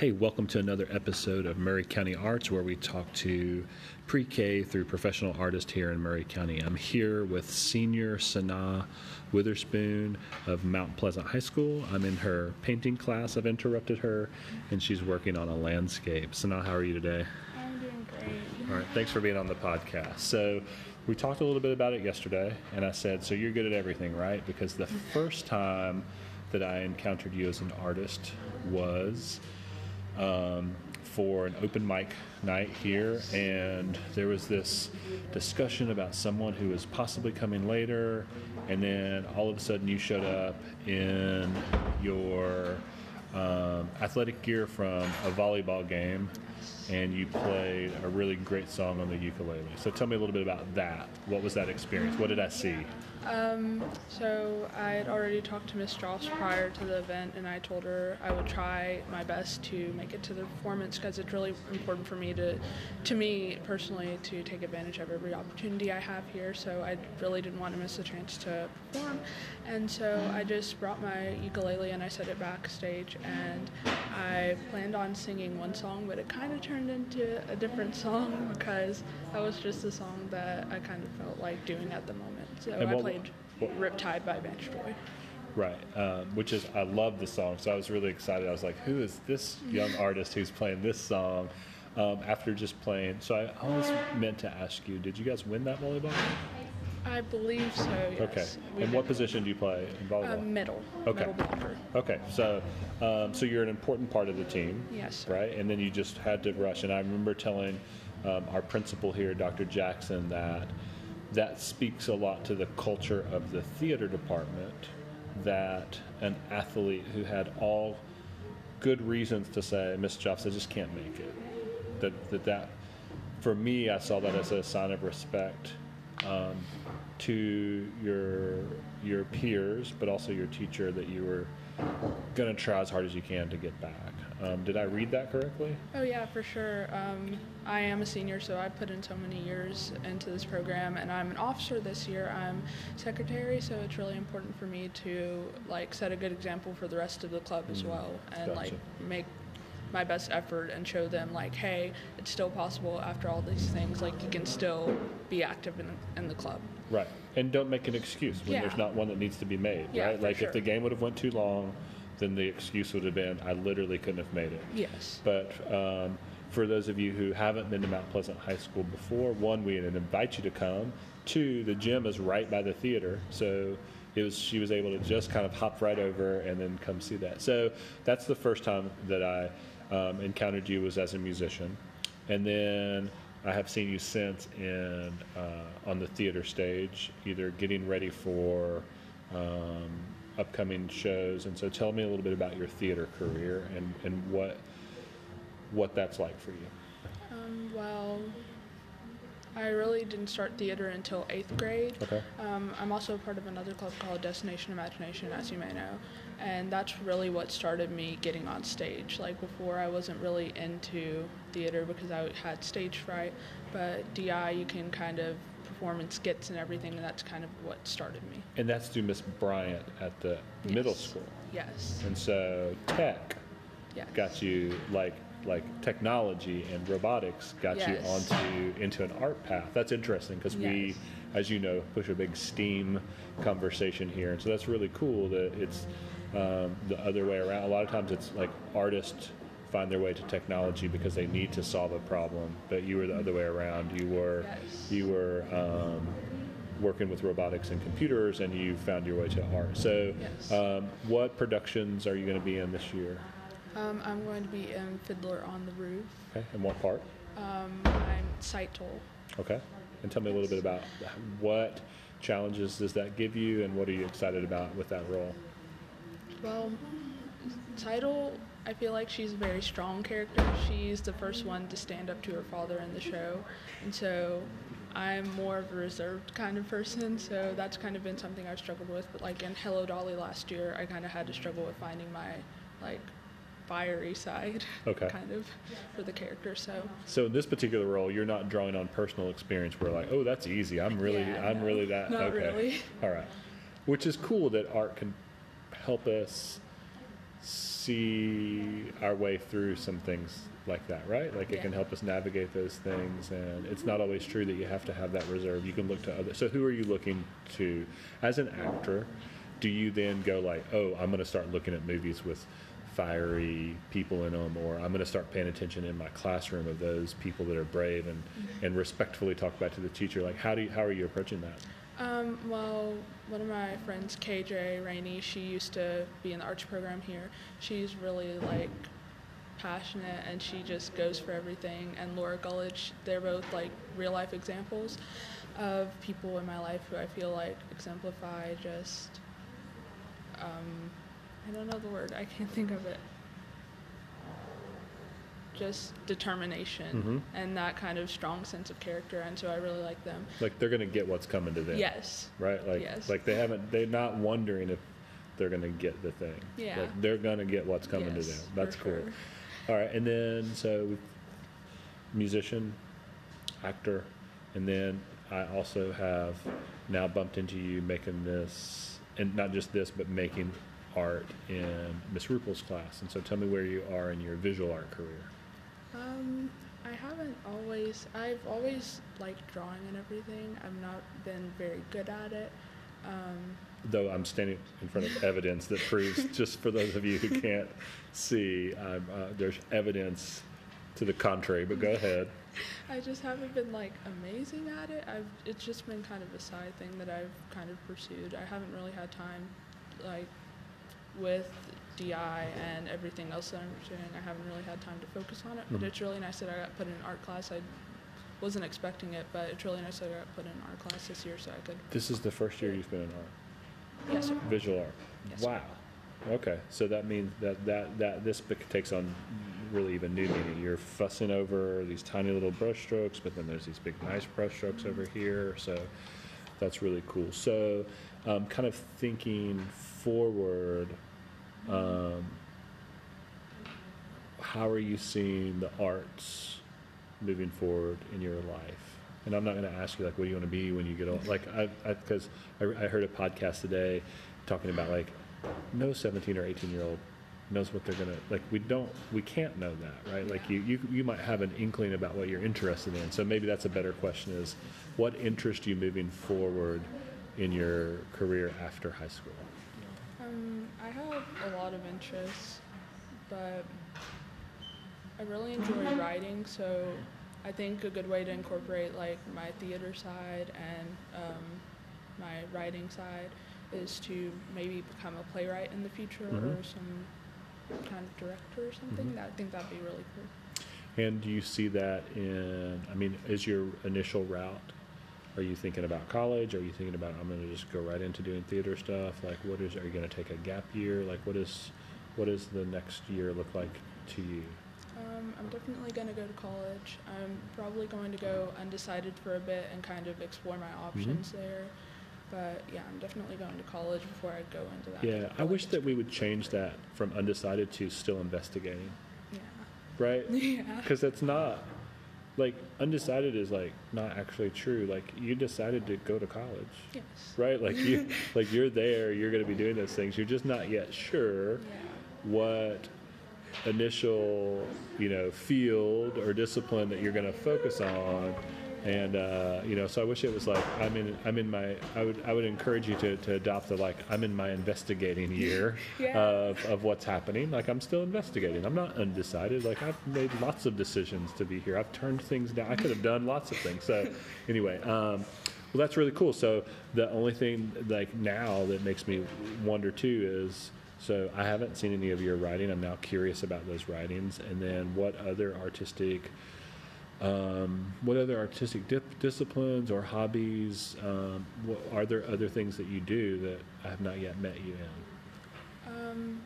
Hey, welcome to another episode of Maury County Arts, where we talk to pre K through professional artists here in Maury County. I'm here with senior Sanaa Witherspoon of Mount Pleasant High School. I'm in her painting class. I've interrupted her, and she's working on a landscape. Sanaa, how are you today? I'm doing great. All right, thanks for being on the podcast. So, we talked a little bit about it yesterday, and I said, So you're good at everything, right? Because the first time that I encountered you as an artist was um, for an open mic night here, and there was this discussion about someone who was possibly coming later, and then all of a sudden you showed up in your um, athletic gear from a volleyball game, and you played a really great song on the ukulele. So tell me a little bit about that. What was that experience? What did I see? Um, so I had already talked to Miss Strauss prior to the event, and I told her I would try my best to make it to the performance because it's really important for me to, to me personally, to take advantage of every opportunity I have here. So I really didn't want to miss a chance to perform, and so I just brought my ukulele and I set it backstage, and I planned on singing one song, but it kind of turned into a different song because that was just the song that I kind of felt like doing at the moment. So And I what- played what- Riptide by Vance Joy. Right, um, which is I love the song, so I was really excited. I was like, "Who is this young artist who's playing this song?" Um, after just playing, so I almost meant to ask you: Did you guys win that volleyball? I believe so, yes. Okay. We And did- what position do you play in volleyball? Uh, middle. Okay. Middle blocker. Okay, so um, so you're an important part of the team, Yes, sir. right? And then you just had to rush. And I remember telling um, our principal here, Dr. Jackson, that that speaks a lot to the culture of the theater department. That an athlete who had all good reasons to say, Miss Jeffs, I just can't make it. That that that for me, I saw that as a sign of respect um, to your your peers, but also your teacher that you were going to try as hard as you can to get back. Um, did I read that correctly? Oh yeah, for sure. Um, I am a senior, so I put in so many years into this program, and I'm an officer this year. I'm secretary, so it's really important for me to like set a good example for the rest of the club as well, and like make my best effort and show them like, hey, it's still possible after all these things. Like you can still be active in, in the club. Right. And don't make an excuse when Yeah. there's not one that needs to be made. Yeah, right. Like sure. if the game would have went too long, then the excuse would have been, I literally couldn't have made it. Yes. But um, for those of you who haven't been to Mount Pleasant High School before, one, we invite you to come. Two, the gym is right by the theater, so it was she was able to just kind of hop right over and then come see that. So that's the first time that I um, encountered you was as a musician, and then I have seen you since in uh, on the theater stage, either getting ready for. Um, upcoming shows and so tell me a little bit about your theater career and, and what what that's like for you. Um, well, I really didn't start theater until eighth grade. Okay. Um, I'm also part of another club called Destination Imagination, as you may know, and that's really what started me getting on stage. Like before, I wasn't really into theater because I had stage fright, but DI you can kind of perform in skits and everything, and that's kind of what started me. And that's through Miss Bryant at the middle school. Yes. And so tech Yes. got you like like technology and robotics got you onto into an art path. That's interesting because we, as you know, push a big STEAM conversation here, and so that's really cool that it's um, the other way around. A lot of times it's like artists find their way to technology because they need to solve a problem, but you were the other way around. You were Yes. you were um, working with robotics and computers, and you found your way to art. So, Yes. um, what productions are you going to be in this year? Um, I'm going to be in Fiddler on the Roof. Okay, and what part? Um, I'm Tzeitel. Okay, and tell me a little bit about what challenges does that give you, and what are you excited about with that role? Well, Tzeitel, I feel like she's a very strong character. She's the first one to stand up to her father in the show. And so I'm more of a reserved kind of person, so that's kind of been something I've struggled with. But like in Hello Dolly last year, I kind of had to struggle with finding my like fiery side Okay. kind of for the character. So So in this particular role, you're not drawing on personal experience. Where like, oh, that's easy. I'm really, Yeah, I'm no, really that. not okay, really. all right. Which is cool that art can help us see our way through some things like that, right? Like it can help us navigate those things, and it's not always true that you have to have that reserve. You can look to others. So, who are you looking to as an actor? Do you then go like, oh, I'm going to start looking at movies with fiery people in them, or I'm going to start paying attention in my classroom of those people that are brave and mm-hmm. and respectfully talk back to the teacher? Like, how do you, how are you approaching that? Um, well, one of my friends, KJ Rainey, she used to be in the arts program here. She's really like passionate and she just goes for everything. And Laura Gullidge, they're both like real life examples of people in my life who I feel like exemplify just, um, I don't know the word, I can't think of it. Just determination Mhm. and that kind of strong sense of character, and so I really like them. Like, they're going to get what's coming to them. Yes. right? Like, Yes. like they haven't, they're not wondering if they're going to get the thing. Yeah. Like, they're going to get what's coming Yes, to them. That's cool. sure. All right, and then so musician, actor, and then I also have now bumped into you making this, and not just this, but making art in Miss Rupel's class. And so, tell me where you are in your visual art career. Um, I haven't always. I've always liked drawing and everything. I've not been very good at it. Um, though I'm standing in front of evidence that proves, just for those of you who can't see, I'm, uh, there's evidence to the contrary. But go ahead. I just haven't been like amazing at it. I've. It's just been kind of a side thing that I've kind of pursued. I haven't really had time, like, with DI and everything else that I'm doing. I haven't really had time to focus on it. But Mhm. it's really nice that I got put in an art class. I wasn't expecting it, but it's really nice that I got put in an art class this year so I could. This is the first year you've been in art, Yes, sir. visual art. Yes, sir. wow. Okay, so that means that that that this takes on really even new meaning. You're fussing over these tiny little brush strokes, but then there's these big nice brush strokes over here. So that's really cool. So, um, kind of thinking forward. Um, how are you seeing the arts moving forward in your life? And I'm not going to ask you like, what do you want to be when you get old? Like, I because I, I, heard a podcast today talking about like, no 17 or 18 year old knows what they're to like. We don't, we can't know that, right? Like, you, you you might have an inkling about what you're interested in. So maybe that's a better question: is what interests you moving forward in your career after high school? Um, I have a lot of interests, but I really enjoy writing. So I think a good way to incorporate like my theater side and um, my writing side is to maybe become a playwright in the future Mhm. or some kind of director or something. Mhm. That I think that'd be really cool. And do you see that in, I mean, is your initial route, are you thinking about college? Are you thinking about, I'm going to just go right into doing theater stuff? Like, what is, are you going to take a gap year? Like, what is, what does the next year look like to you? Um, I'm definitely going to go to college. I'm probably going to go undecided for a bit and kind of explore my options there. But yeah, I'm definitely going to college before I go into that. Yeah, I wish that we would change that from undecided to still investigating, Yeah. right? Yeah. Because that's not, like, undecided is like not actually true. Like, you decided to go to college. Yes. right? Like you, like you're there, you're going to be doing those things. You're just not yet sure Yeah. what initial, you know, field or discipline that you're going to focus on. And uh, you know, so I wish it was like I'm in. I'm in my. I would. I would encourage you to, to adopt the like I'm in my investigating year Yeah. of, of what's happening. Like I'm still investigating. I'm not undecided. Like I've made lots of decisions to be here. I've turned things down. I could have done lots of things. So anyway, um, well, that's really cool. So the only thing like now that makes me wonder too is so I haven't seen any of your writing. I'm now curious about those writings, and then what other artistic, um, what other artistic dip- disciplines or hobbies? Um, what, are there other things that you do that I have not yet met you in? Um,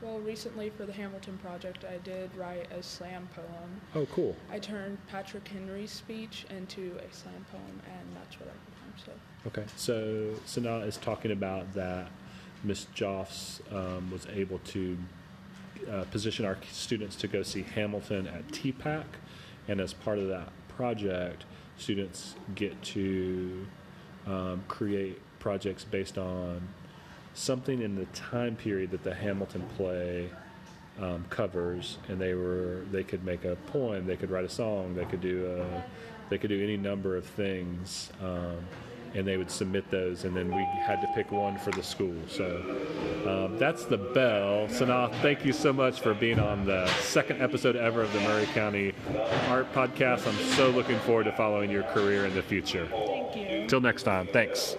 well, recently for the Hamilton project, I did write a slam poem. Oh, cool. I turned Patrick Henry's speech into a slam poem, and that's what I performed. So Okay, so Sanaa is talking about that Miss Joffs um, was able to uh, position our students to go see Hamilton at TPAC, and as part of that project, students get to um, create projects based on something in the time period that the Hamilton play um, covers, and they were they could make a poem, they could write a song, they could do a, they could do any number of things. Um, and they would submit those, and then we had to pick one for the school. So um, that's the bell. Sanaa, thank you so much for being on the second episode ever of the Maury County Art Podcast. I'm so looking forward to following your career in the future. Thank you. Till next time, thanks.